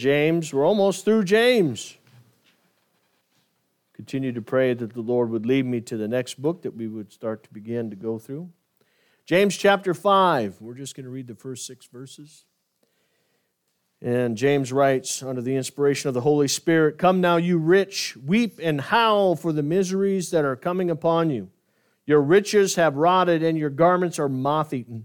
James. We're almost through James. Continue to pray that the Lord would lead me to the next book that we would start to begin to go through. James chapter 5. We're just going to read the first six verses. And James writes, under the inspiration of the Holy Spirit Come now, you rich, weep and howl for the miseries that are coming upon you. Your riches have rotted, and your garments are moth eaten.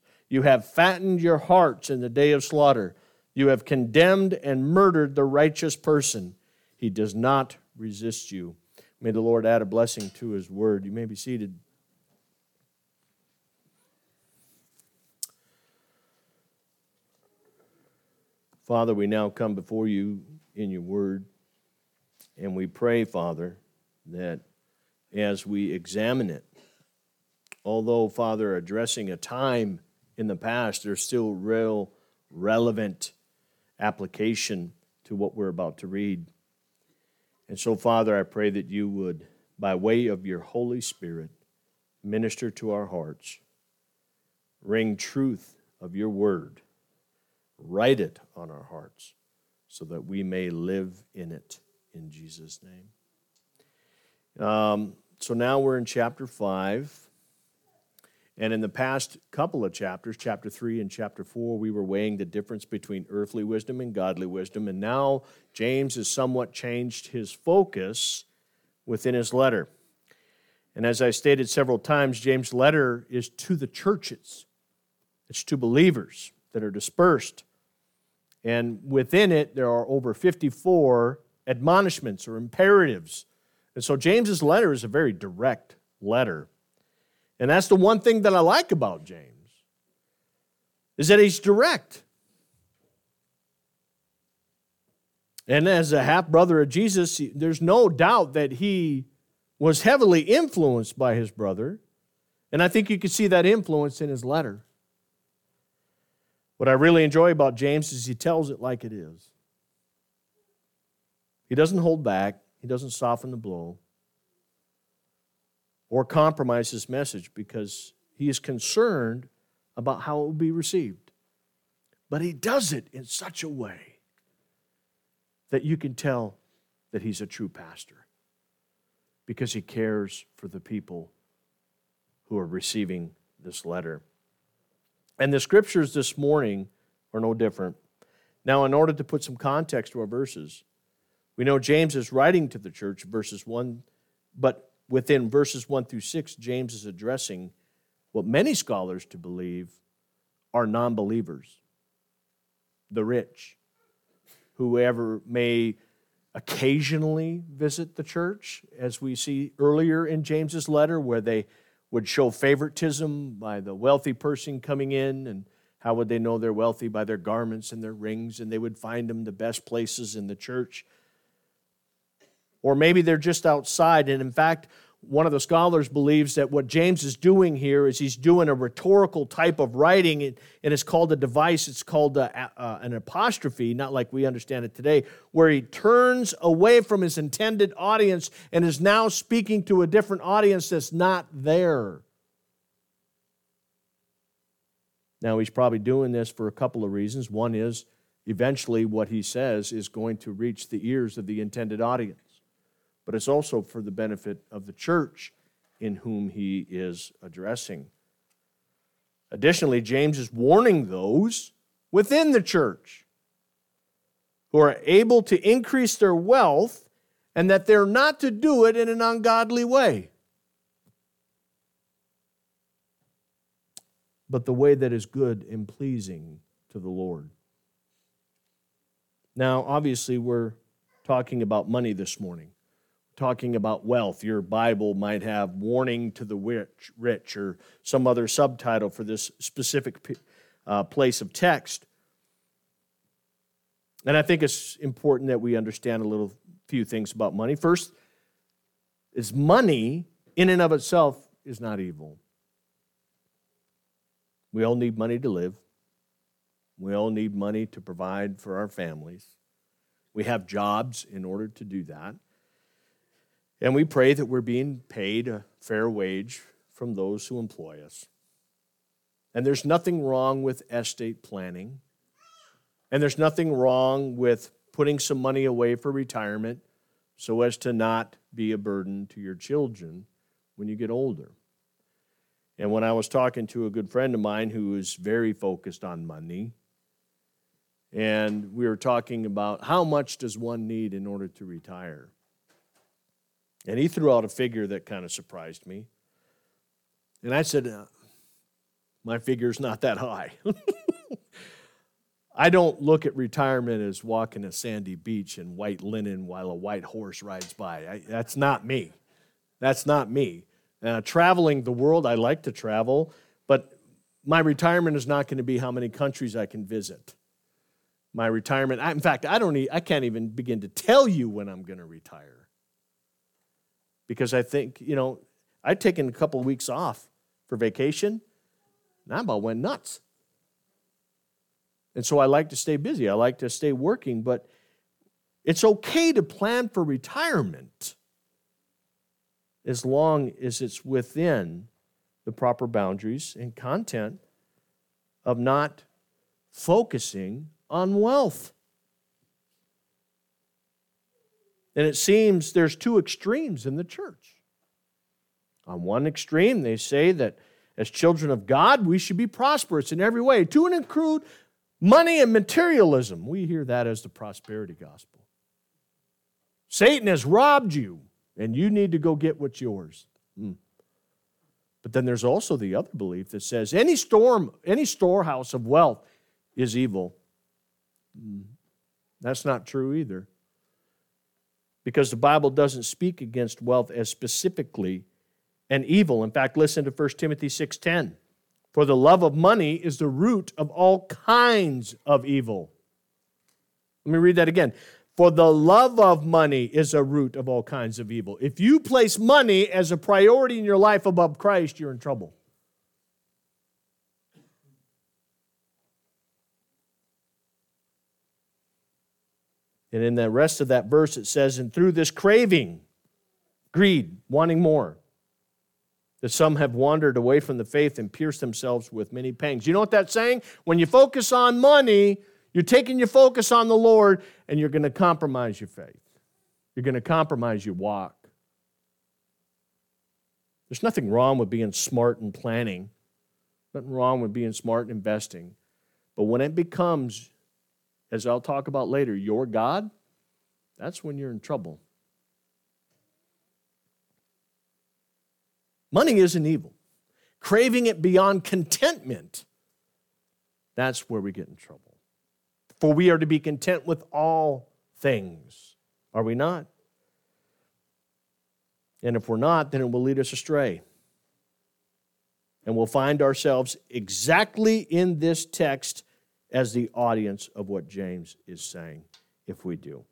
You have fattened your hearts in the day of slaughter. You have condemned and murdered the righteous person. He does not resist you. May the Lord add a blessing to his word. You may be seated. Father, we now come before you in your word, and we pray, Father, that as we examine it, although, Father, addressing a time in the past, there's still real relevant application to what we're about to read. And so, Father, I pray that you would, by way of your Holy Spirit, minister to our hearts, ring truth of your word, write it on our hearts, so that we may live in it. In Jesus' name. Um, so now we're in chapter 5. And in the past couple of chapters, chapter 3 and chapter 4, we were weighing the difference between earthly wisdom and godly wisdom. And now James has somewhat changed his focus within his letter. And as I stated several times, James' letter is to the churches, it's to believers that are dispersed. And within it, there are over 54 admonishments or imperatives. And so James's letter is a very direct letter. And that's the one thing that I like about James is that he's direct. And as a half brother of Jesus, there's no doubt that he was heavily influenced by his brother. And I think you can see that influence in his letter. What I really enjoy about James is he tells it like it is. He doesn't hold back, he doesn't soften the blow or compromise his message because he is concerned about how it will be received. But he does it in such a way that you can tell that he's a true pastor because he cares for the people who are receiving this letter. And the scriptures this morning are no different. Now, in order to put some context to our verses, we know James is writing to the church, verses 1, but within verses 1 through 6, James is addressing what many scholars to believe are non believers, the rich, whoever may occasionally visit the church, as we see earlier in James's letter, where they would show favoritism by the wealthy person coming in and how would they know they're wealthy? By their garments and their rings and they would find them the best places in the church or maybe they're just outside. And in fact, one of the scholars believes that what James is doing here is he's doing a rhetorical type of writing, and it's called a device. It's called a, uh, an apostrophe, not like we understand it today, where he turns away from his intended audience and is now speaking to a different audience that's not there. Now, he's probably doing this for a couple of reasons. One is eventually what he says is going to reach the ears of the intended audience but it's also for the benefit of the church in whom he is addressing. Additionally, James is warning those within the church who are able to increase their wealth and that they're not to do it in an ungodly way. But the way that is good and pleasing to the Lord. Now, obviously, we're talking about money this morning talking about wealth. Your Bible might have warning to the rich, rich or some other subtitle for this specific uh, place of text. And I think it's important that we understand a little few things about money. First, is money in and of itself is not evil. We all need money to live. We all need money to provide for our families. We have jobs in order to do that. And we pray that we're being paid a fair wage from those who employ us. And there's nothing wrong with estate planning. And there's nothing wrong with putting some money away for retirement so as to not be a burden to your children when you get older. And when I was talking to a good friend of mine who is very focused on money, and we were talking about how much does one need in order to retire? And he threw out a figure that kind of surprised me. And I said, uh, My figure's not that high. I don't look at retirement as walking a sandy beach in white linen while a white horse rides by. I, that's not me. That's not me. Uh, traveling the world, I like to travel, but my retirement is not going to be how many countries I can visit. My retirement, I, in fact, I don't. I can't even begin to tell you when I'm going to retire because I think you know I'd taken a couple of weeks off for vacation, and I about went nuts. And so I like to stay busy. I like to stay working, but it's okay to plan for retirement as long as it's within the proper boundaries and content of not focusing on wealth. And it seems there's two extremes in the church. On one extreme, they say that as children of God, we should be prosperous in every way, to and include money and materialism. We hear that as the prosperity gospel. Satan has robbed you and you need to go get what's yours. Mm. But then there's also the other belief that says any storm, any storehouse of wealth is evil. Mm. That's not true either. Because the Bible doesn't speak against wealth as specifically an evil. In fact, listen to 1 Timothy 6:10. For the love of money is the root of all kinds of evil. Let me read that again. For the love of money is a root of all kinds of evil. If you place money as a priority in your life above Christ, you're in trouble. And in the rest of that verse, it says, and through this craving, greed, wanting more, that some have wandered away from the faith and pierced themselves with many pangs. You know what that's saying? When you focus on money, you're taking your focus on the Lord and you're going to compromise your faith. You're going to compromise your walk. There's nothing wrong with being smart and planning, nothing wrong with being smart and investing. But when it becomes, as I'll talk about later, your God, that's when you're in trouble. Money isn't evil. Craving it beyond contentment, that's where we get in trouble. For we are to be content with all things. Are we not? And if we're not, then it will lead us astray. And we'll find ourselves exactly in this text as the audience of what James is saying, if we do.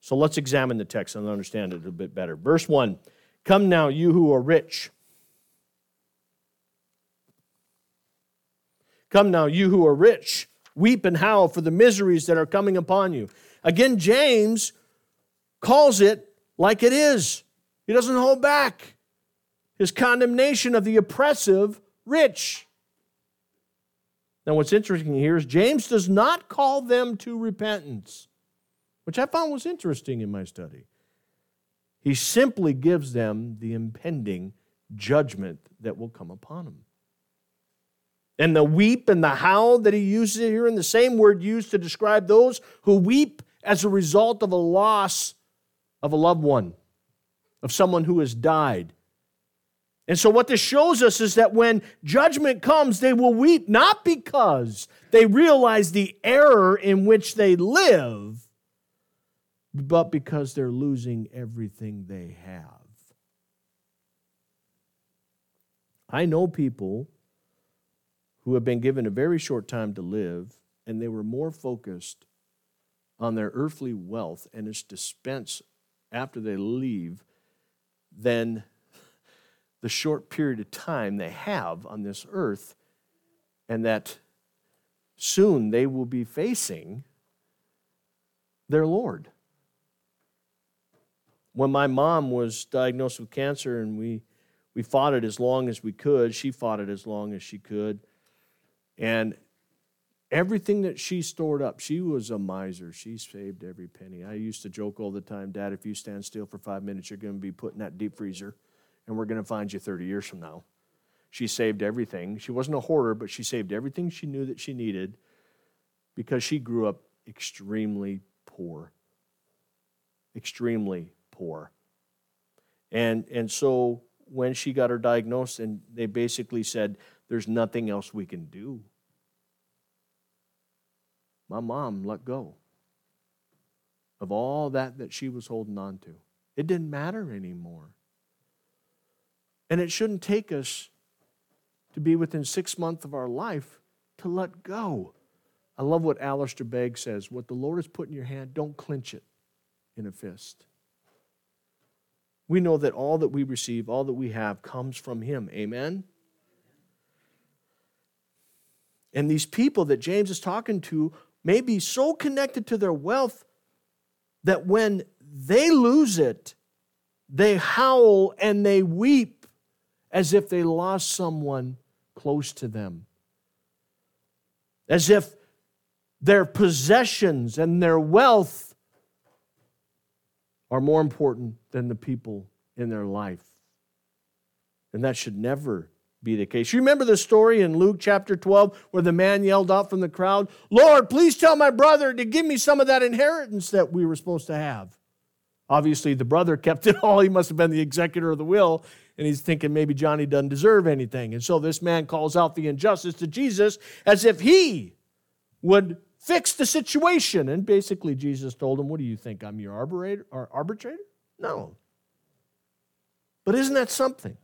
So let's examine the text and understand it a bit better. Verse 1 Come now, you who are rich. Come now, you who are rich weep and howl for the miseries that are coming upon you. Again, James calls it like it is. He doesn't hold back his condemnation of the oppressive rich. Now, what's interesting here is James does not call them to repentance, which I found was interesting in my study. He simply gives them the impending judgment that will come upon them. And the weep and the howl that he uses here in the same word used to describe those who weep as a result of a loss of a loved one, of someone who has died. And so, what this shows us is that when judgment comes, they will weep not because they realize the error in which they live, but because they're losing everything they have. I know people who have been given a very short time to live, and they were more focused on their earthly wealth and its dispense after they leave than the short period of time they have on this earth, and that soon they will be facing their Lord. When my mom was diagnosed with cancer and we, we fought it as long as we could, she fought it as long as she could. And everything that she stored up, she was a miser. She saved every penny. I used to joke all the time, Dad, if you stand still for five minutes, you're going to be put in that deep freezer, and we're going to find you 30 years from now. She saved everything. She wasn't a hoarder, but she saved everything she knew that she needed because she grew up extremely poor. Extremely poor. And, and so when she got her diagnosed, and they basically said, There's nothing else we can do my mom let go of all that that she was holding on to. It didn't matter anymore. And it shouldn't take us to be within six months of our life to let go. I love what Alistair Begg says what the Lord has put in your hand, don't clench it in a fist. We know that all that we receive, all that we have, comes from Him. Amen? And these people that James is talking to may be so connected to their wealth that when they lose it, they howl and they weep as if they lost someone close to them. As if their possessions and their wealth are more important than the people in their life. And that should never be the case. You remember the story in Luke chapter 12 where the man yelled out from the crowd, Lord, please tell my brother to give me some of that inheritance that we were supposed to have. Obviously, the brother kept it all. He must have been the executor of the will, and he's thinking maybe Johnny doesn't deserve anything. And so this man calls out the injustice to Jesus as if he would fix the situation. And basically, Jesus told him, What do you think? I'm your arbitrator? No. But isn't that something?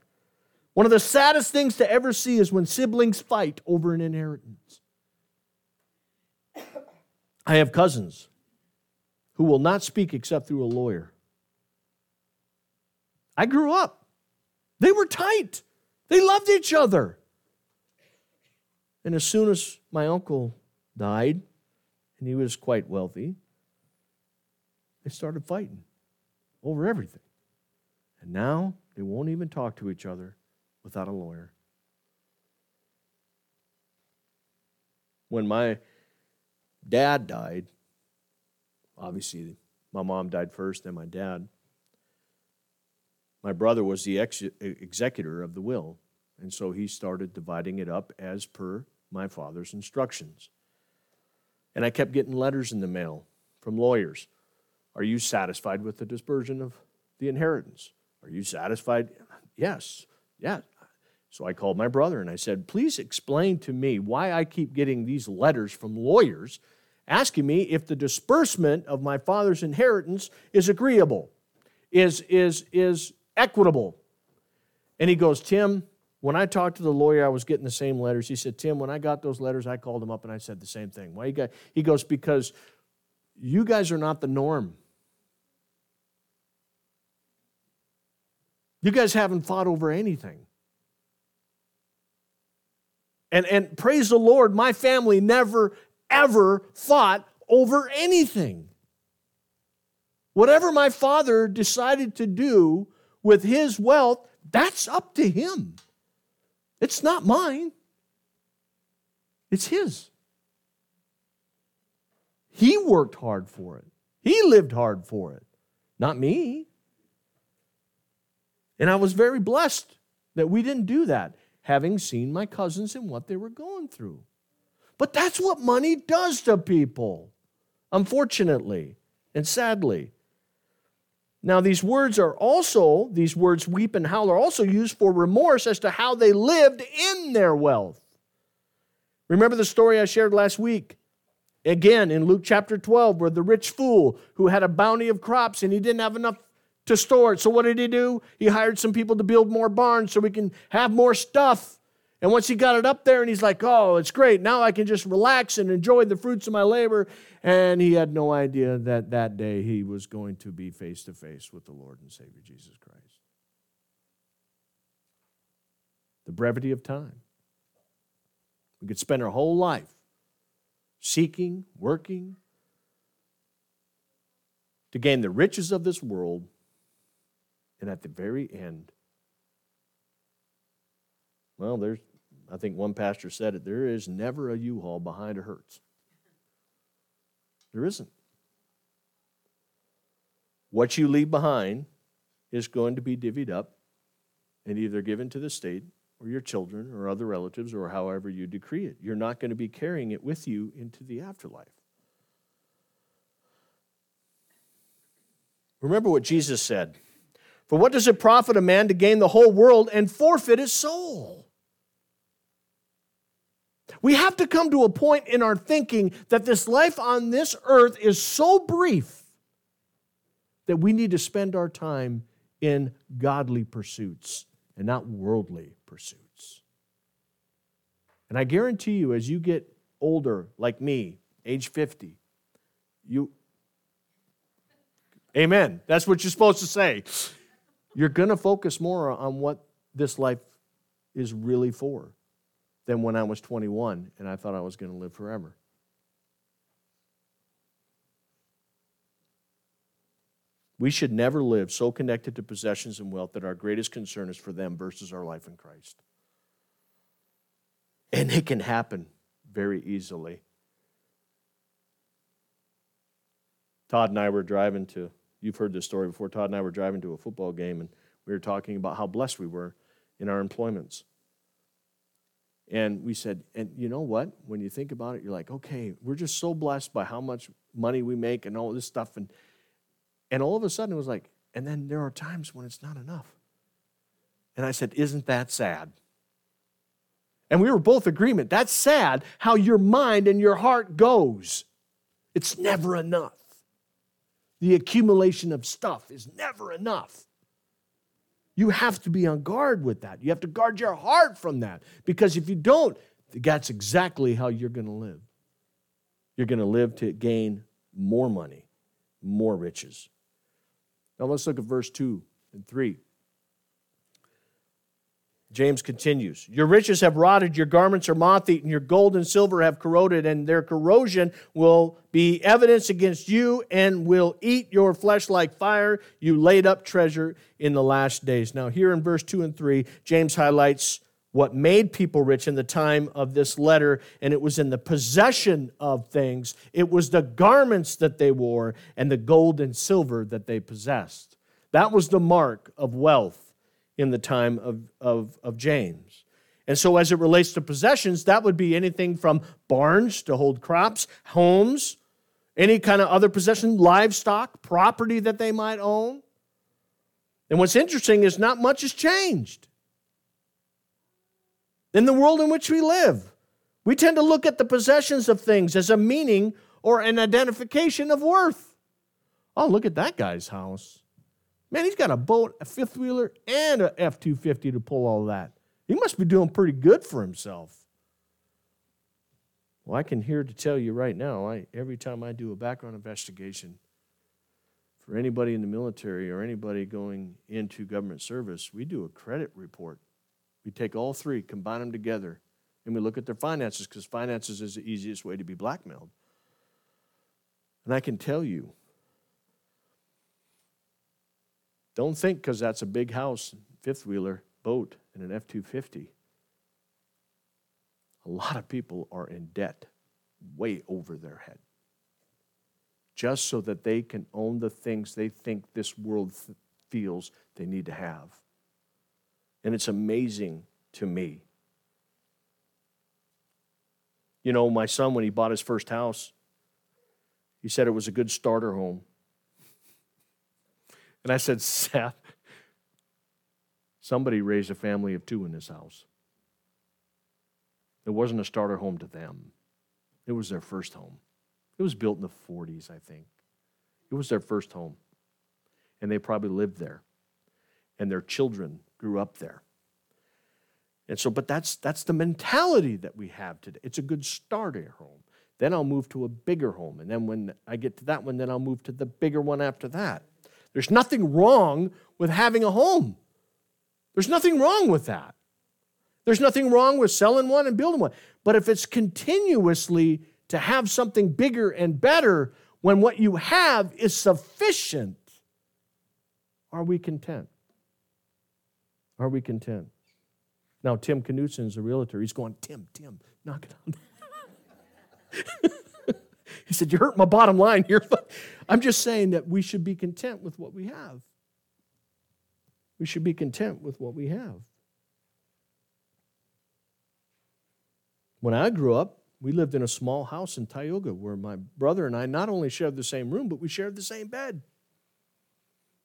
One of the saddest things to ever see is when siblings fight over an inheritance. I have cousins who will not speak except through a lawyer. I grew up. They were tight. They loved each other. And as soon as my uncle died, and he was quite wealthy, they started fighting over everything. And now they won't even talk to each other without a lawyer. When my dad died, obviously my mom died first, then my dad. My brother was the ex- executor of the will, and so he started dividing it up as per my father's instructions. And I kept getting letters in the mail from lawyers. Are you satisfied with the dispersion of the inheritance? Are you satisfied? Yes. Yeah, so I called my brother and I said, Please explain to me why I keep getting these letters from lawyers asking me if the disbursement of my father's inheritance is agreeable, is, is, is equitable. And he goes, Tim, when I talked to the lawyer, I was getting the same letters. He said, Tim, when I got those letters, I called him up and I said the same thing. Why you got? He goes, Because you guys are not the norm. You guys haven't fought over anything. And, and praise the Lord, my family never, ever fought over anything. Whatever my father decided to do with his wealth, that's up to him. It's not mine, it's his. He worked hard for it, he lived hard for it, not me. And I was very blessed that we didn't do that having seen my cousins and what they were going through. But that's what money does to people, unfortunately and sadly. Now, these words are also, these words weep and howl, are also used for remorse as to how they lived in their wealth. Remember the story I shared last week? Again, in Luke chapter 12, where the rich fool who had a bounty of crops and he didn't have enough to store it. So what did he do? He hired some people to build more barns so we can have more stuff. And once he got it up there and he's like, oh, it's great. Now I can just relax and enjoy the fruits of my labor. And he had no idea that that day he was going to be face to face with the Lord and Savior Jesus Christ. The brevity of time. We could spend our whole life seeking, working to gain the riches of this world, and at the very end, well, there's, I think one pastor said it, there is never a U Haul behind a hearse. There isn't. What you leave behind is going to be divvied up and either given to the state or your children or other relatives or however you decree it. You're not going to be carrying it with you into the afterlife. Remember what Jesus said For what does it profit a man to gain the whole world and forfeit his soul? We have to come to a point in our thinking that this life on this earth is so brief that we need to spend our time in godly pursuits and not worldly pursuits. And I guarantee you, as you get older, like me, age 50, you, amen, that's what you're supposed to say. You're going to focus more on what this life is really for than when I was 21 and I thought I was going to live forever. We should never live so connected to possessions and wealth that our greatest concern is for them versus our life in Christ. And it can happen very easily. Todd and I were driving to, you've heard this story before. Todd and I were driving to a football game, and we were talking about how blessed we were in our employments. And we said, and you know what? When you think about it, you're like, okay, we're just so blessed by how much money we make and all this stuff. And and all of a sudden it was like, and then there are times when it's not enough. And I said, Isn't that sad? And we were both agreement. That's sad how your mind and your heart goes. It's never enough. The accumulation of stuff is never enough. You have to be on guard with that. You have to guard your heart from that. Because if you don't, that's exactly how you're going to live. You're going to live to gain more money, more riches. Now let's look at verse 2 and 3. James continues Your riches have rotted, your garments are moth eaten, your gold and silver have corroded, and their corrosion will be evidence against you and will eat your flesh like fire. You laid up treasure in the last days. Now, here in verse 2 and 3, James highlights what made people rich in the time of this letter, and it was in the possession of things. It was the garments that they wore and the gold and silver that they possessed. That was the mark of wealth in the time of, of, of James. And so, as it relates to possessions, that would be anything from barns to hold crops, homes, any kind of other possession, livestock, property that they might own. And what's interesting is not much has changed in the world in which we live. We tend to look at the possessions of things as a meaning or an identification of worth. Oh, look at that guy's house. Man, he's got a boat, a fifth wheeler, and a F 250 to pull all that. He must be doing pretty good for himself. Well, I can hear to tell you right now, I, every time I do a background investigation for anybody in the military or anybody going into government service, we do a credit report. We take all three, combine them together, and we look at their finances because finances is the easiest way to be blackmailed. And I can tell you, don't think because that's a big house, fifth wheeler, boat, and an F 250. A lot of people are in debt way over their head just so that they can own the things they think this world feels they need to have. And it's amazing to me. You know, my son, when he bought his first house, he said it was a good starter home. And I said, Seth, somebody raised a family of two in this house. It wasn't a starter home to them, it was their first home. It was built in the 40s, I think. It was their first home. And they probably lived there. And their children grew up there. And so, but that's that's the mentality that we have today. It's a good starter home. Then I'll move to a bigger home. And then when I get to that one, then I'll move to the bigger one after that. There's nothing wrong with having a home. There's nothing wrong with that. There's nothing wrong with selling one and building one. But if it's continuously to have something bigger and better when what you have is sufficient, are we content? Are we content? Now, Tim Knutson is a realtor. He's going, Tim, Tim, knock it on. he said, You hurt my bottom line here. I'm just saying that we should be content with what we have. We should be content with what we have. When I grew up, we lived in a small house in Tioga where my brother and I not only shared the same room, but we shared the same bed.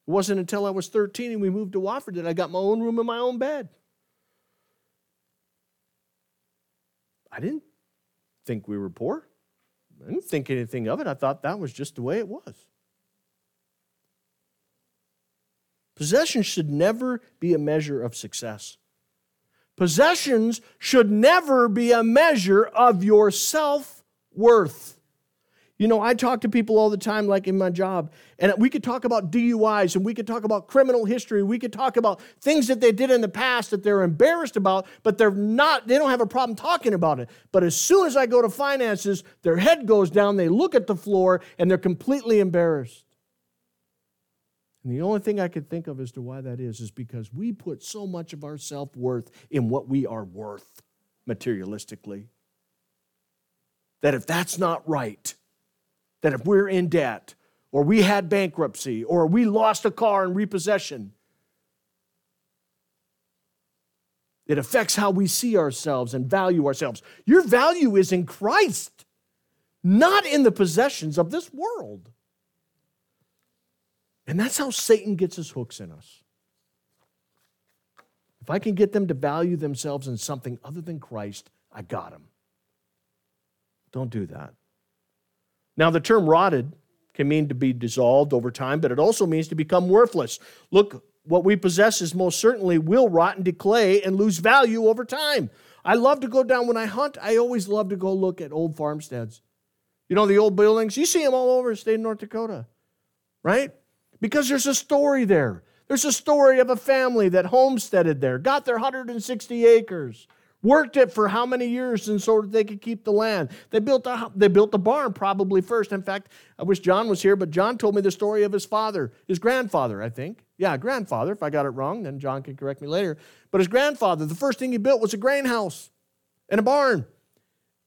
It wasn't until I was 13 and we moved to Wofford that I got my own room and my own bed. I didn't think we were poor. I didn't think anything of it. I thought that was just the way it was. Possessions should never be a measure of success. Possessions should never be a measure of your self worth. You know, I talk to people all the time, like in my job, and we could talk about DUIs and we could talk about criminal history. We could talk about things that they did in the past that they're embarrassed about, but they're not, they don't have a problem talking about it. But as soon as I go to finances, their head goes down, they look at the floor, and they're completely embarrassed. And the only thing I could think of as to why that is, is because we put so much of our self worth in what we are worth materialistically. That if that's not right, that if we're in debt, or we had bankruptcy, or we lost a car in repossession, it affects how we see ourselves and value ourselves. Your value is in Christ, not in the possessions of this world. And that's how Satan gets his hooks in us. If I can get them to value themselves in something other than Christ, I got them. Don't do that. Now, the term rotted can mean to be dissolved over time, but it also means to become worthless. Look, what we possess is most certainly will rot and decay and lose value over time. I love to go down when I hunt. I always love to go look at old farmsteads. You know, the old buildings, you see them all over the state of North Dakota, right? because there's a story there. There's a story of a family that homesteaded there, got their 160 acres, worked it for how many years and so that they could keep the land. They built a, they built the barn probably first. In fact, I wish John was here, but John told me the story of his father, his grandfather, I think. Yeah, grandfather. If I got it wrong, then John can correct me later. But his grandfather, the first thing he built was a grain house and a barn.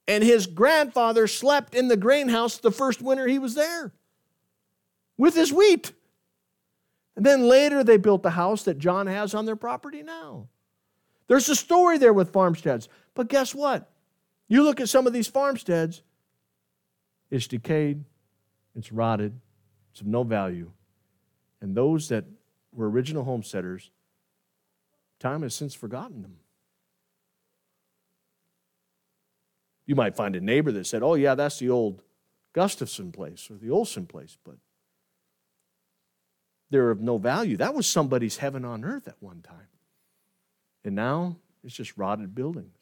And his grandfather slept in the grain house the first winter he was there with his wheat. And then later they built the house that John has on their property now. There's a story there with farmsteads. But guess what? You look at some of these farmsteads, it's decayed, it's rotted, it's of no value. And those that were original homesteaders, time has since forgotten them. You might find a neighbor that said, Oh, yeah, that's the old Gustafson place or the Olson place, but they're of no value. That was somebody's heaven on earth at one time. And now it's just rotted buildings.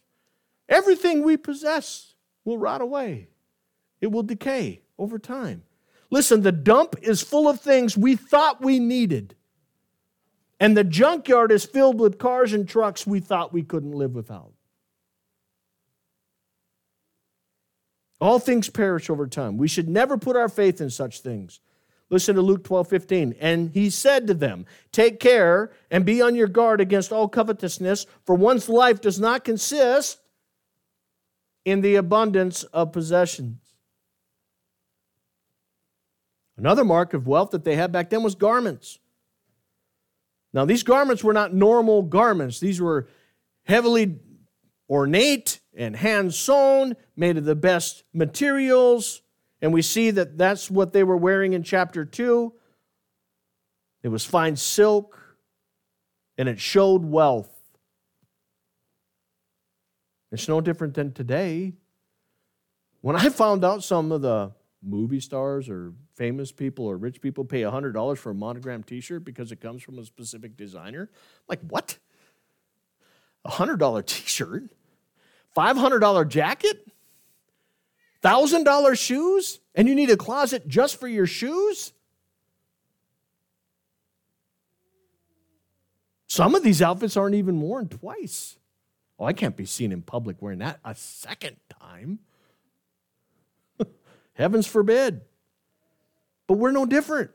Everything we possess will rot away, it will decay over time. Listen, the dump is full of things we thought we needed. And the junkyard is filled with cars and trucks we thought we couldn't live without. All things perish over time. We should never put our faith in such things. Listen to Luke 12, 15. And he said to them, Take care and be on your guard against all covetousness, for one's life does not consist in the abundance of possessions. Another mark of wealth that they had back then was garments. Now, these garments were not normal garments, these were heavily ornate and hand sewn, made of the best materials. And we see that that's what they were wearing in chapter 2. It was fine silk, and it showed wealth. It's no different than today. When I found out some of the movie stars or famous people or rich people pay $100 for a monogram t shirt because it comes from a specific designer, I'm like, what? a $100 t shirt, $500 jacket, $1,000 shoes, and you need a closet just for your shoes? Some of these outfits aren't even worn twice. Oh, I can't be seen in public wearing that a second time. Heavens forbid. But we're no different.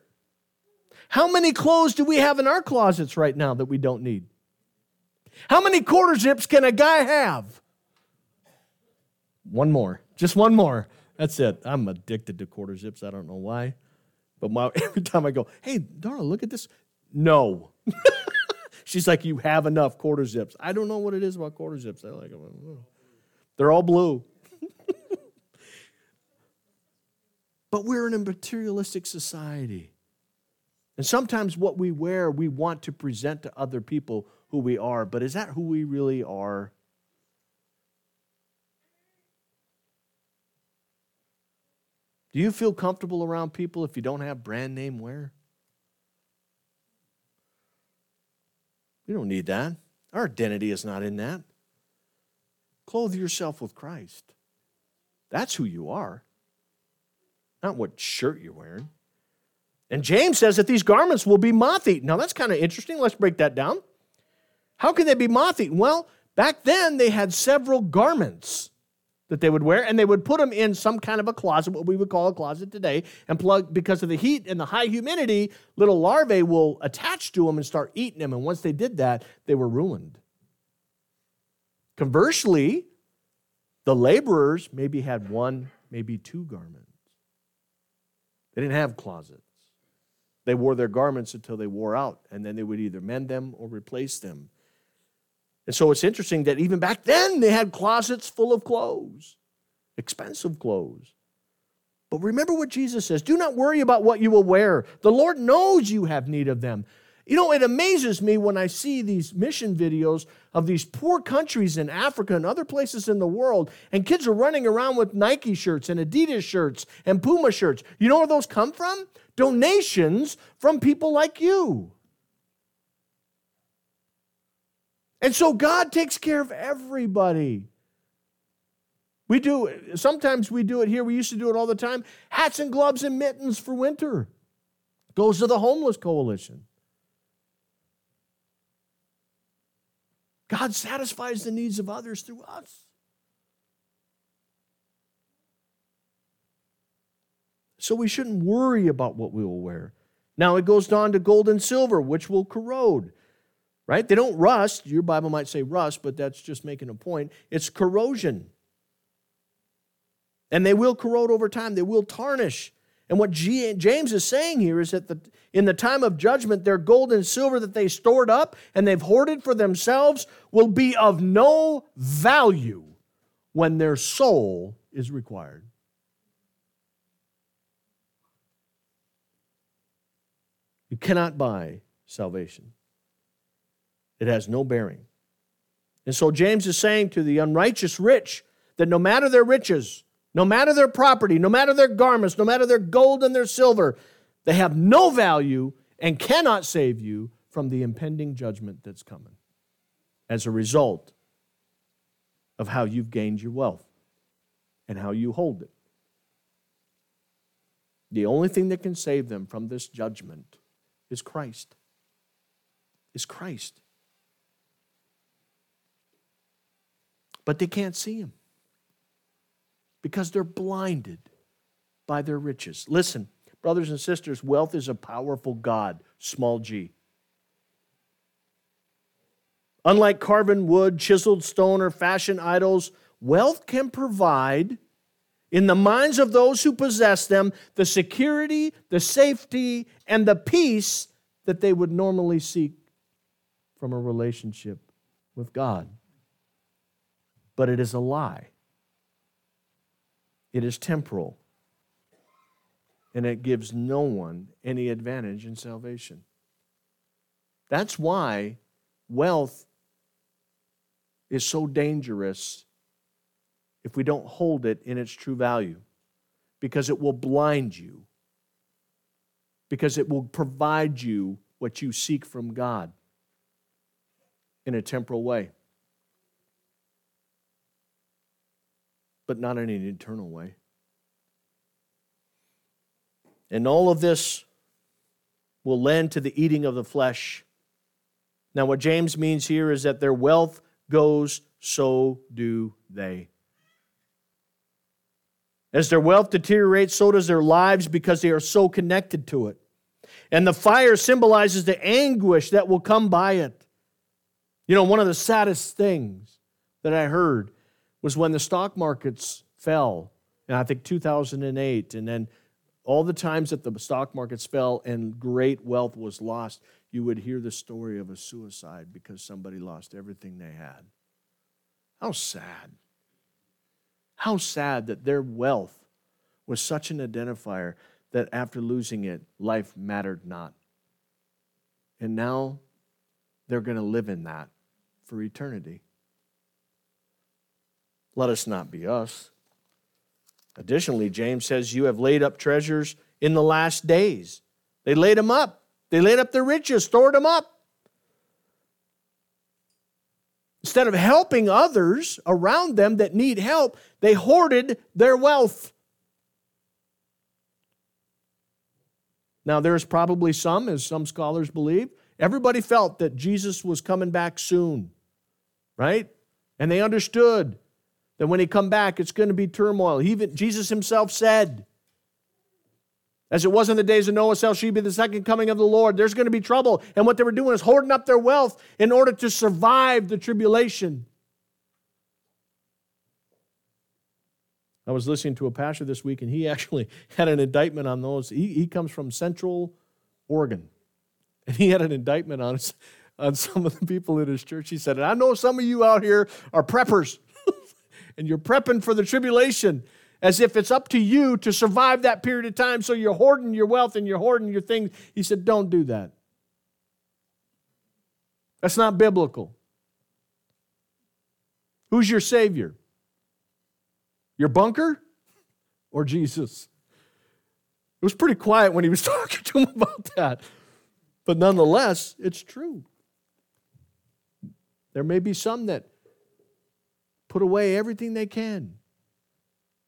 How many clothes do we have in our closets right now that we don't need? How many quarter zips can a guy have? One more. Just one more. That's it. I'm addicted to quarter zips. I don't know why. But my, every time I go, hey, Darla, look at this. No. She's like, you have enough quarter zips. I don't know what it is about quarter zips. I like them. They're all blue. but we're in a materialistic society. And sometimes what we wear, we want to present to other people who we are, but is that who we really are? Do you feel comfortable around people if you don't have brand name wear? We don't need that. Our identity is not in that. Clothe yourself with Christ. That's who you are, not what shirt you're wearing. And James says that these garments will be moth eaten. Now, that's kind of interesting. Let's break that down. How can they be moth eaten? Well, back then they had several garments that they would wear, and they would put them in some kind of a closet, what we would call a closet today, and plug because of the heat and the high humidity, little larvae will attach to them and start eating them. And once they did that, they were ruined. Conversely, the laborers maybe had one, maybe two garments. They didn't have closets. They wore their garments until they wore out, and then they would either mend them or replace them. And so it's interesting that even back then they had closets full of clothes, expensive clothes. But remember what Jesus says do not worry about what you will wear. The Lord knows you have need of them. You know, it amazes me when I see these mission videos of these poor countries in Africa and other places in the world, and kids are running around with Nike shirts and Adidas shirts and Puma shirts. You know where those come from? Donations from people like you. And so God takes care of everybody. We do sometimes we do it here. We used to do it all the time. Hats and gloves and mittens for winter. Goes to the homeless coalition. God satisfies the needs of others through us. So we shouldn't worry about what we will wear. Now it goes on to gold and silver, which will corrode right? They don't rust. Your Bible might say rust, but that's just making a point. It's corrosion. And they will corrode over time, they will tarnish. And what James is saying here is that the, in the time of judgment, their gold and silver that they stored up and they've hoarded for themselves will be of no value when their soul is required. You cannot buy salvation. It has no bearing. And so James is saying to the unrighteous rich that no matter their riches, no matter their property, no matter their garments, no matter their gold and their silver, they have no value and cannot save you from the impending judgment that's coming as a result of how you've gained your wealth and how you hold it. The only thing that can save them from this judgment is Christ. Is Christ. But they can't see him because they're blinded by their riches. Listen, brothers and sisters, wealth is a powerful God, small g. Unlike carven wood, chiseled stone, or fashioned idols, wealth can provide, in the minds of those who possess them, the security, the safety, and the peace that they would normally seek from a relationship with God but it is a lie. It is temporal, and it gives no one any advantage in salvation. That's why wealth is so dangerous if we don't hold it in its true value, because it will blind you, because it will provide you what you seek from God in a temporal way. But not in an eternal way. And all of this will lend to the eating of the flesh. Now, what James means here is that their wealth goes, so do they. As their wealth deteriorates, so does their lives because they are so connected to it. And the fire symbolizes the anguish that will come by it. You know, one of the saddest things that I heard was when the stock markets fell, and I think 2008, and then all the times that the stock markets fell and great wealth was lost, you would hear the story of a suicide because somebody lost everything they had. How sad. How sad that their wealth was such an identifier that after losing it, life mattered not. And now they're going to live in that for eternity. Let us not be us. Additionally, James says, You have laid up treasures in the last days. They laid them up. They laid up their riches, stored them up. Instead of helping others around them that need help, they hoarded their wealth. Now, there's probably some, as some scholars believe, everybody felt that Jesus was coming back soon, right? And they understood that when he come back, it's going to be turmoil. Even Jesus himself said, as it was in the days of Noah, shall she be the second coming of the Lord. There's going to be trouble. And what they were doing is hoarding up their wealth in order to survive the tribulation. I was listening to a pastor this week, and he actually had an indictment on those. He, he comes from Central Oregon, and he had an indictment on, on some of the people in his church. He said, I know some of you out here are preppers and you're prepping for the tribulation as if it's up to you to survive that period of time. So you're hoarding your wealth and you're hoarding your things. He said, Don't do that. That's not biblical. Who's your Savior? Your bunker or Jesus? It was pretty quiet when he was talking to him about that. But nonetheless, it's true. There may be some that put away everything they can.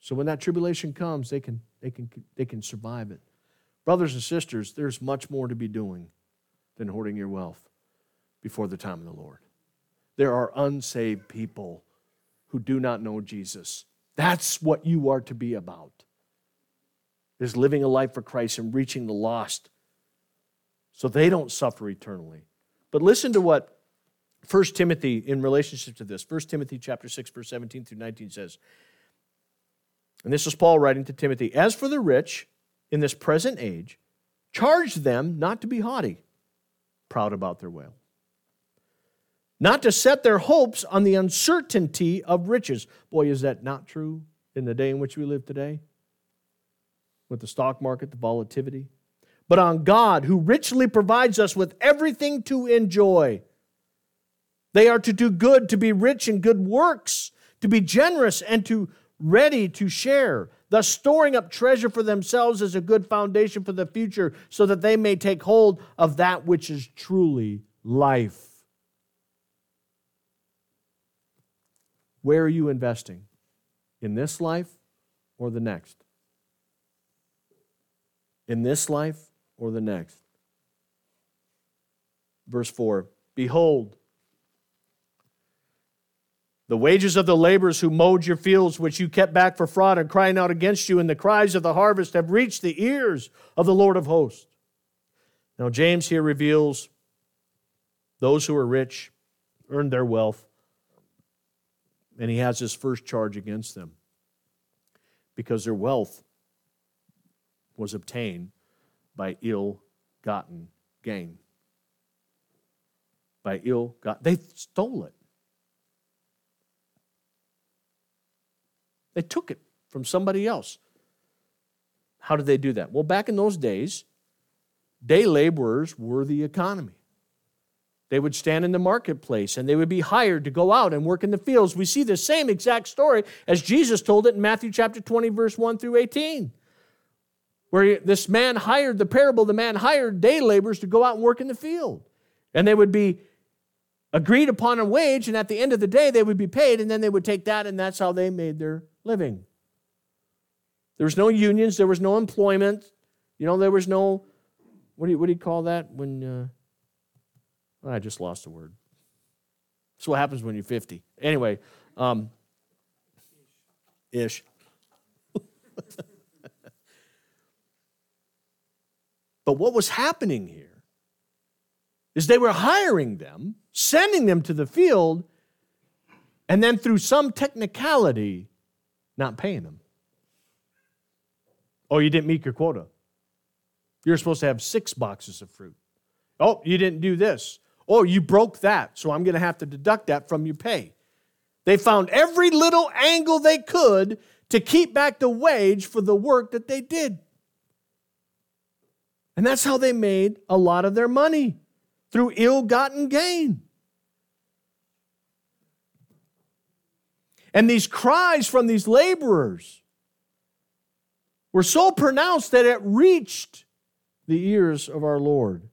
So when that tribulation comes, they can, they can, they can survive it. Brothers and sisters, there's much more to be doing than hoarding your wealth before the time of the Lord. There are unsaved people who do not know Jesus. That's what you are to be about. Is living a life for Christ and reaching the lost so they don't suffer eternally. But listen to what 1 Timothy, in relationship to this, 1 Timothy chapter 6, verse 17 through 19 says, and this is Paul writing to Timothy, as for the rich in this present age, charge them not to be haughty, proud about their wealth, not to set their hopes on the uncertainty of riches. Boy, is that not true in the day in which we live today? With the stock market, the volatility. But on God, who richly provides us with everything to enjoy. They are to do good, to be rich in good works, to be generous, and to ready to share, thus storing up treasure for themselves as a good foundation for the future, so that they may take hold of that which is truly life. Where are you investing? In this life or the next? In this life or the next? Verse 4 Behold, the wages of the laborers who mowed your fields, which you kept back for fraud and crying out against you, and the cries of the harvest have reached the ears of the Lord of hosts. Now, James here reveals those who are rich earned their wealth, and he has his first charge against them because their wealth was obtained by ill gotten gain. By ill got they stole it. They took it from somebody else. How did they do that? Well, back in those days, day laborers were the economy. They would stand in the marketplace and they would be hired to go out and work in the fields. We see the same exact story as Jesus told it in Matthew chapter 20, verse 1 through 18, where this man hired, the parable, the man hired day laborers to go out and work in the field. And they would be agreed upon a wage, and at the end of the day, they would be paid, and then they would take that, and that's how they made their living. There was no unions, there was no employment. You know, there was no, what do you, what do you call that when, uh, I just lost a word. That's what happens when you're 50. Anyway, um, ish. but what was happening here is they were hiring them, sending them to the field, and then through some technicality, not paying them. Oh, you didn't meet your quota. You're supposed to have six boxes of fruit. Oh, you didn't do this. Oh, you broke that, so I'm going to have to deduct that from your pay. They found every little angle they could to keep back the wage for the work that they did. And that's how they made a lot of their money through ill gotten gain. And these cries from these laborers were so pronounced that it reached the ears of our Lord.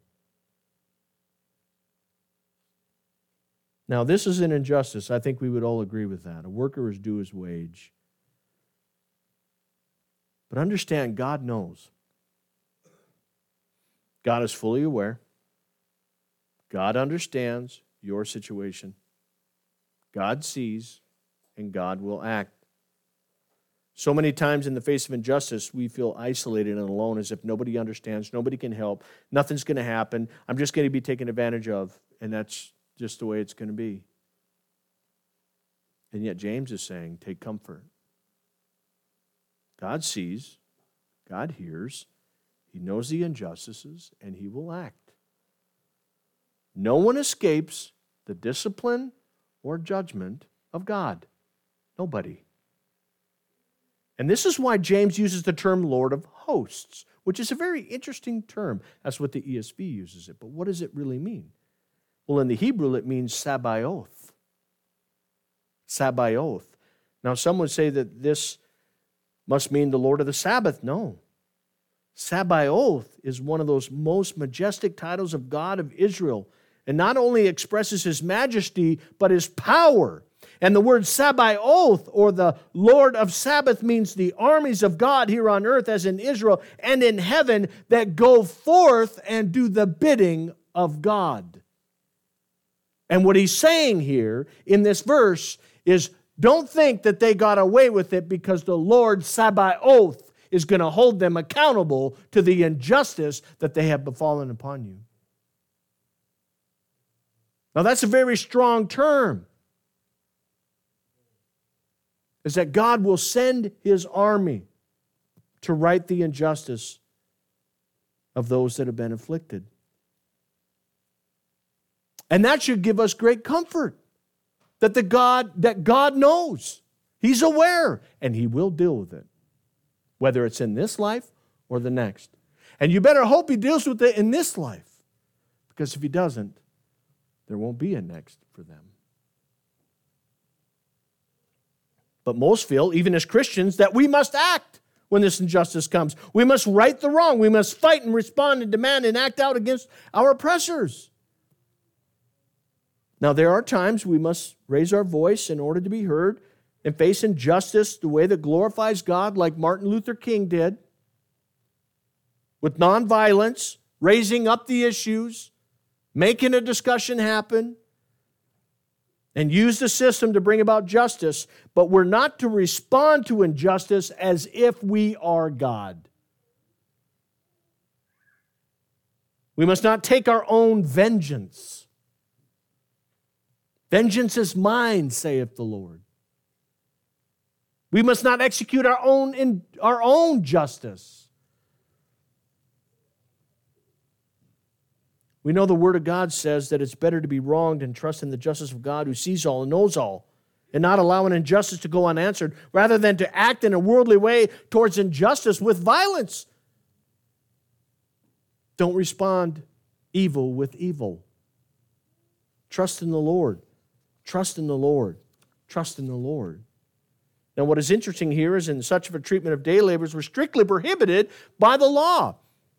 Now, this is an injustice. I think we would all agree with that. A worker is due his wage. But understand, God knows. God is fully aware. God understands your situation. God sees, and God will act. So many times in the face of injustice, we feel isolated and alone as if nobody understands, nobody can help, nothing's going to happen, I'm just going to be taken advantage of. And that's just the way it's going to be. And yet, James is saying, take comfort. God sees, God hears, He knows the injustices, and He will act. No one escapes the discipline or judgment of God. Nobody. And this is why James uses the term Lord of hosts, which is a very interesting term. That's what the ESV uses it. But what does it really mean? Well, in the Hebrew, it means Sabaoth. Sabaoth. Now, some would say that this must mean the Lord of the Sabbath. No. Sabaoth is one of those most majestic titles of God of Israel, and not only expresses his majesty, but his power and the word Sabaoth, or the Lord of Sabbath, means the armies of God here on earth, as in Israel and in heaven, that go forth and do the bidding of God. And what he's saying here in this verse is don't think that they got away with it because the Lord Sabaoth is going to hold them accountable to the injustice that they have befallen upon you. Now, that's a very strong term is that God will send his army to right the injustice of those that have been afflicted. And that should give us great comfort that the God that God knows. He's aware and he will deal with it. Whether it's in this life or the next. And you better hope he deals with it in this life. Because if he doesn't, there won't be a next for them. But most feel, even as Christians, that we must act when this injustice comes. We must right the wrong. We must fight and respond and demand and act out against our oppressors. Now, there are times we must raise our voice in order to be heard and face injustice the way that glorifies God, like Martin Luther King did, with nonviolence, raising up the issues, making a discussion happen and use the system to bring about justice, but we're not to respond to injustice as if we are God. We must not take our own vengeance. Vengeance is mine, saith the Lord. We must not execute our own, in, our own justice. We know the Word of God says that it's better to be wronged and trust in the justice of God who sees all and knows all, and not allow an injustice to go unanswered, rather than to act in a worldly way towards injustice with violence. Don't respond evil with evil. Trust in the Lord. Trust in the Lord. Trust in the Lord. Now, what is interesting here is in such of a treatment of day laborers were strictly prohibited by the law.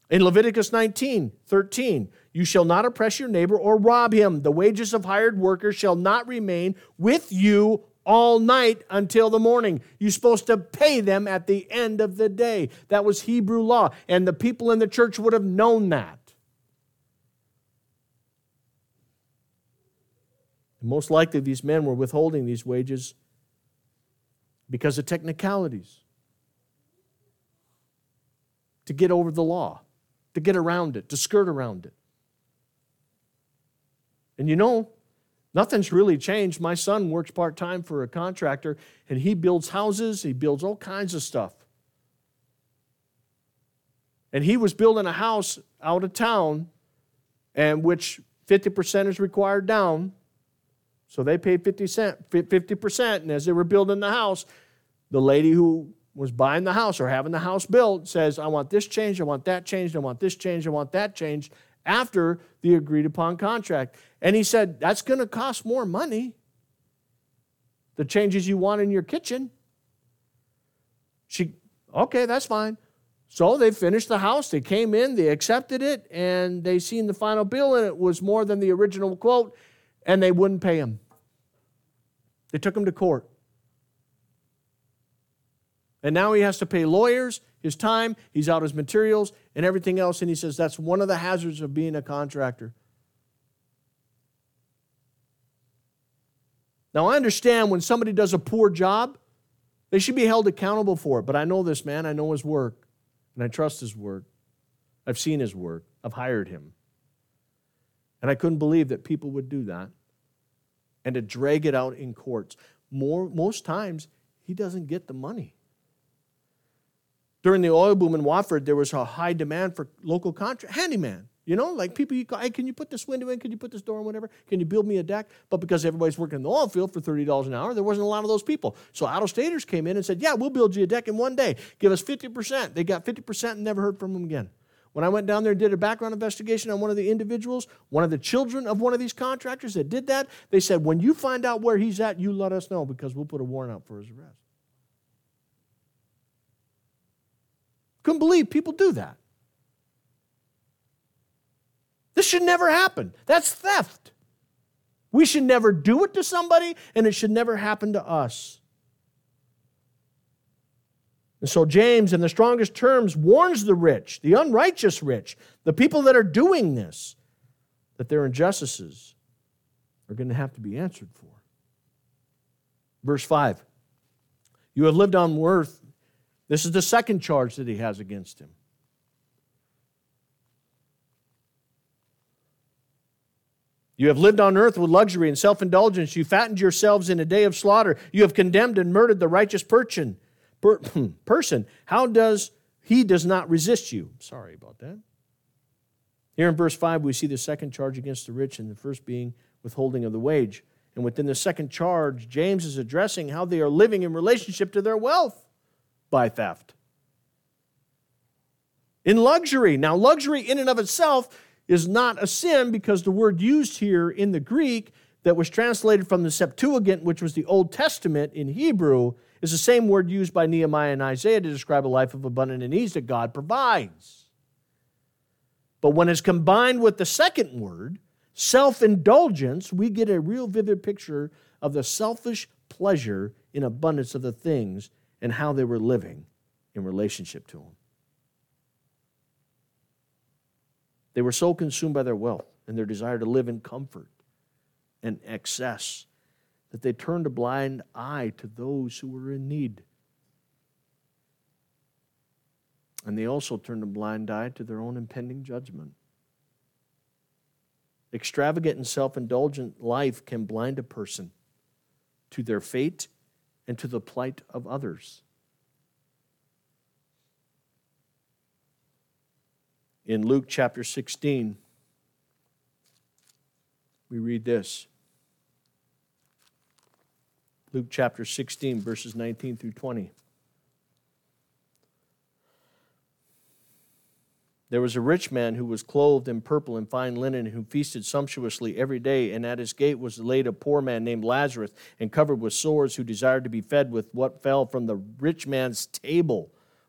In Leviticus 19, 13, you shall not oppress your neighbor or rob him. The wages of hired workers shall not remain with you all night until the morning. You're supposed to pay them at the end of the day. That was Hebrew law, and the people in the church would have known that. Most likely, these men were withholding these wages because of technicalities to get over the law, to get around it, to skirt around it. And you know, nothing's really changed. My son works part time for a contractor and he builds houses, he builds all kinds of stuff. And he was building a house out of town, and which 50% is required down. So they paid 50 cent, 50%. And as they were building the house, the lady who was buying the house or having the house built says, I want this changed, I want that changed, I want this changed, I want that changed after the agreed upon contract. And he said, That's going to cost more money. The changes you want in your kitchen. She, okay, that's fine. So they finished the house. They came in, they accepted it, and they seen the final bill, and it was more than the original quote, and they wouldn't pay him. They took him to court. And now he has to pay lawyers, his time, he's out his materials, and everything else. And he says that's one of the hazards of being a contractor. Now, I understand when somebody does a poor job, they should be held accountable for it. But I know this man, I know his work, and I trust his work. I've seen his work, I've hired him. And I couldn't believe that people would do that and to drag it out in courts. More, most times, he doesn't get the money. During the oil boom in Watford, there was a high demand for local contract handyman. You know, like people, you call, hey, can you put this window in? Can you put this door in? Whatever. Can you build me a deck? But because everybody's working in the oil field for $30 an hour, there wasn't a lot of those people. So out of staters came in and said, yeah, we'll build you a deck in one day. Give us 50%. They got 50% and never heard from them again. When I went down there and did a background investigation on one of the individuals, one of the children of one of these contractors that did that, they said, when you find out where he's at, you let us know because we'll put a warrant out for his arrest. Couldn't believe people do that. This should never happen. That's theft. We should never do it to somebody, and it should never happen to us. And so, James, in the strongest terms, warns the rich, the unrighteous rich, the people that are doing this, that their injustices are going to have to be answered for. Verse 5 You have lived on earth this is the second charge that he has against him. You have lived on earth with luxury and self indulgence. You fattened yourselves in a day of slaughter. You have condemned and murdered the righteous person. Per, hmm, person. How does he does not resist you? Sorry about that. Here in verse 5, we see the second charge against the rich, and the first being withholding of the wage. And within the second charge, James is addressing how they are living in relationship to their wealth by theft. In luxury. Now, luxury in and of itself is not a sin because the word used here in the Greek that was translated from the Septuagint, which was the Old Testament in Hebrew, is the same word used by Nehemiah and Isaiah to describe a life of abundant ease that God provides. But when it's combined with the second word, self indulgence, we get a real vivid picture of the selfish pleasure in abundance of the things and how they were living in relationship to Him. They were so consumed by their wealth and their desire to live in comfort and excess that they turned a blind eye to those who were in need. And they also turned a blind eye to their own impending judgment. Extravagant and self indulgent life can blind a person to their fate and to the plight of others. In Luke chapter 16, we read this. Luke chapter 16, verses 19 through 20. There was a rich man who was clothed in purple and fine linen, who feasted sumptuously every day, and at his gate was laid a poor man named Lazarus, and covered with sores, who desired to be fed with what fell from the rich man's table.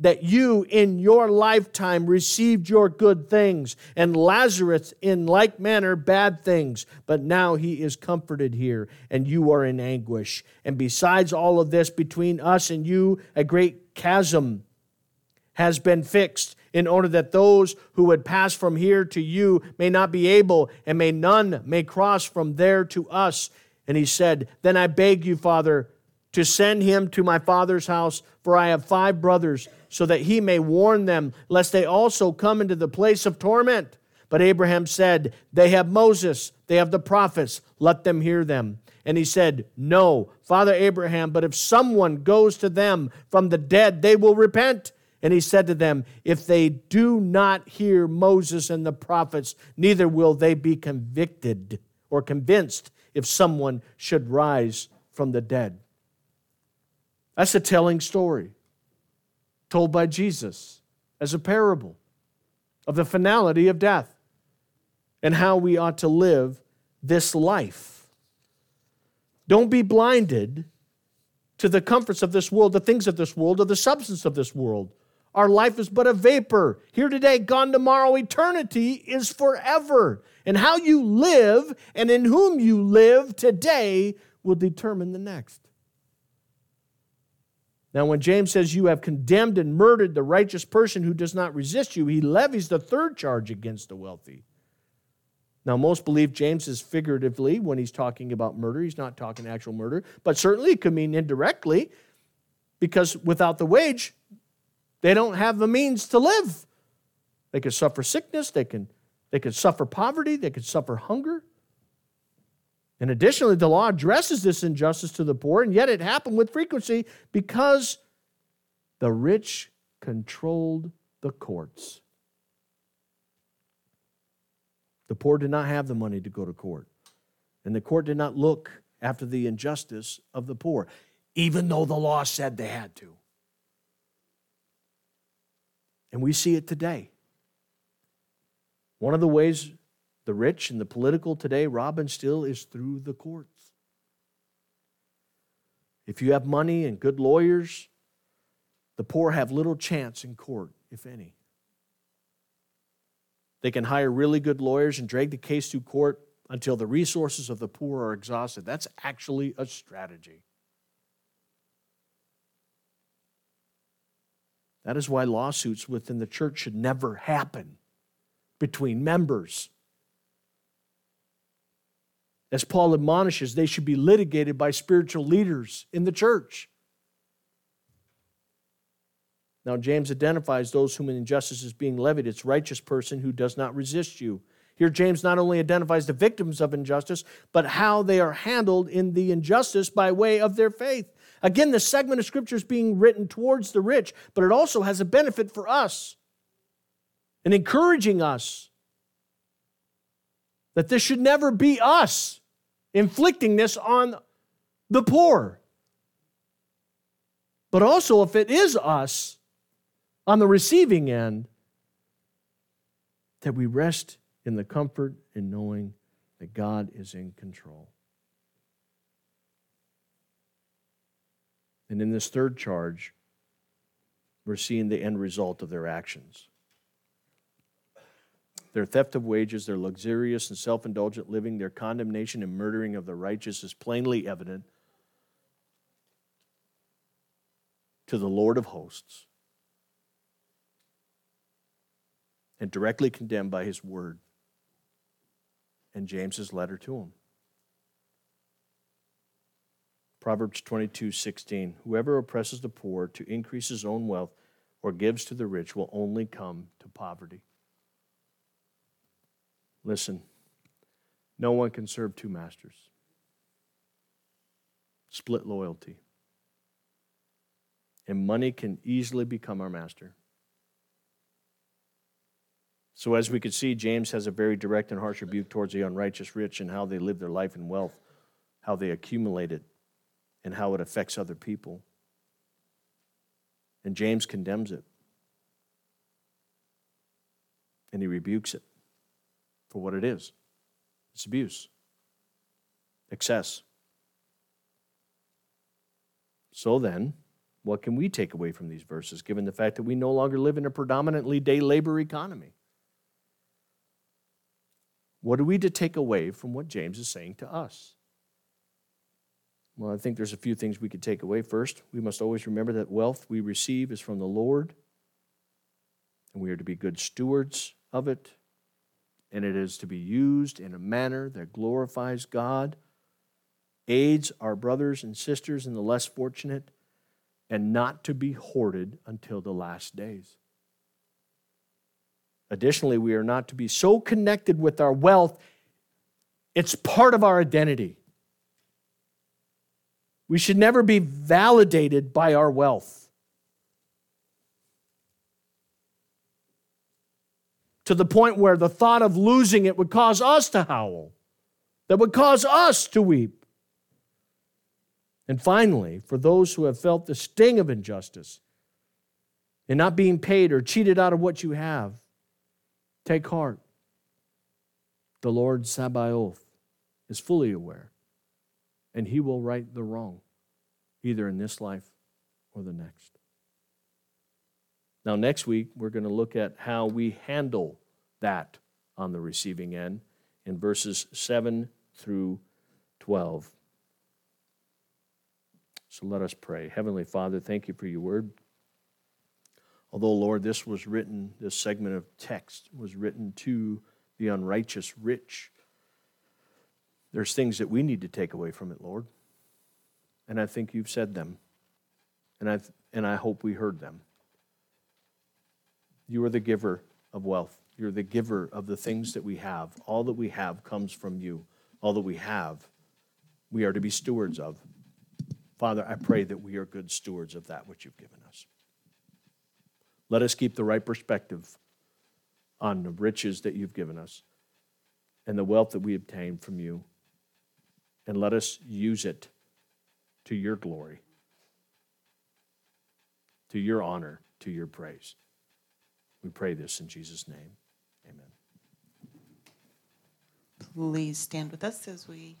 that you in your lifetime received your good things, and Lazarus in like manner bad things. But now he is comforted here, and you are in anguish. And besides all of this, between us and you, a great chasm has been fixed in order that those who would pass from here to you may not be able, and may none may cross from there to us. And he said, Then I beg you, Father, to send him to my father's house, for I have five brothers so that he may warn them, lest they also come into the place of torment. But Abraham said, They have Moses, they have the prophets, let them hear them. And he said, No, Father Abraham, but if someone goes to them from the dead, they will repent. And he said to them, If they do not hear Moses and the prophets, neither will they be convicted or convinced if someone should rise from the dead. That's a telling story told by Jesus as a parable of the finality of death and how we ought to live this life. Don't be blinded to the comforts of this world, the things of this world, or the substance of this world. Our life is but a vapor. Here today, gone tomorrow. Eternity is forever. And how you live and in whom you live today will determine the next. Now, when James says you have condemned and murdered the righteous person who does not resist you, he levies the third charge against the wealthy. Now, most believe James is figuratively when he's talking about murder. He's not talking actual murder, but certainly it could mean indirectly because without the wage, they don't have the means to live. They could suffer sickness, they can, they could suffer poverty, they could suffer hunger. And additionally, the law addresses this injustice to the poor, and yet it happened with frequency because the rich controlled the courts. The poor did not have the money to go to court, and the court did not look after the injustice of the poor, even though the law said they had to. And we see it today. One of the ways the rich and the political today, Robin, still is through the courts. If you have money and good lawyers, the poor have little chance in court, if any. They can hire really good lawyers and drag the case through court until the resources of the poor are exhausted. That's actually a strategy. That is why lawsuits within the church should never happen between members. As Paul admonishes, they should be litigated by spiritual leaders in the church. Now, James identifies those whom injustice is being levied. It's righteous person who does not resist you. Here, James not only identifies the victims of injustice, but how they are handled in the injustice by way of their faith. Again, the segment of scripture is being written towards the rich, but it also has a benefit for us in encouraging us that this should never be us inflicting this on the poor. But also, if it is us on the receiving end, that we rest in the comfort in knowing that God is in control. And in this third charge, we're seeing the end result of their actions. Their theft of wages, their luxurious and self indulgent living, their condemnation and murdering of the righteous is plainly evident to the Lord of hosts and directly condemned by his word and James's letter to him. Proverbs 22 16. Whoever oppresses the poor to increase his own wealth or gives to the rich will only come to poverty. Listen, no one can serve two masters. Split loyalty. And money can easily become our master. So, as we could see, James has a very direct and harsh rebuke towards the unrighteous rich and how they live their life in wealth, how they accumulate it, and how it affects other people. And James condemns it. And he rebukes it for what it is it's abuse, excess. So then, what can we take away from these verses, given the fact that we no longer live in a predominantly day labor economy? What are we to take away from what James is saying to us? Well, I think there's a few things we could take away. First, we must always remember that wealth we receive is from the Lord, and we are to be good stewards of it, and it is to be used in a manner that glorifies God, aids our brothers and sisters and the less fortunate, and not to be hoarded until the last days. Additionally, we are not to be so connected with our wealth, it's part of our identity. We should never be validated by our wealth. To the point where the thought of losing it would cause us to howl, that would cause us to weep. And finally, for those who have felt the sting of injustice and not being paid or cheated out of what you have, Take heart. The Lord Sabaoth is fully aware, and he will right the wrong, either in this life or the next. Now, next week, we're going to look at how we handle that on the receiving end in verses 7 through 12. So let us pray. Heavenly Father, thank you for your word. Although, Lord, this was written, this segment of text was written to the unrighteous rich, there's things that we need to take away from it, Lord. And I think you've said them. And I, and I hope we heard them. You are the giver of wealth. You're the giver of the things that we have. All that we have comes from you. All that we have, we are to be stewards of. Father, I pray that we are good stewards of that which you've given us. Let us keep the right perspective on the riches that you've given us and the wealth that we obtain from you. And let us use it to your glory, to your honor, to your praise. We pray this in Jesus' name. Amen. Please stand with us as we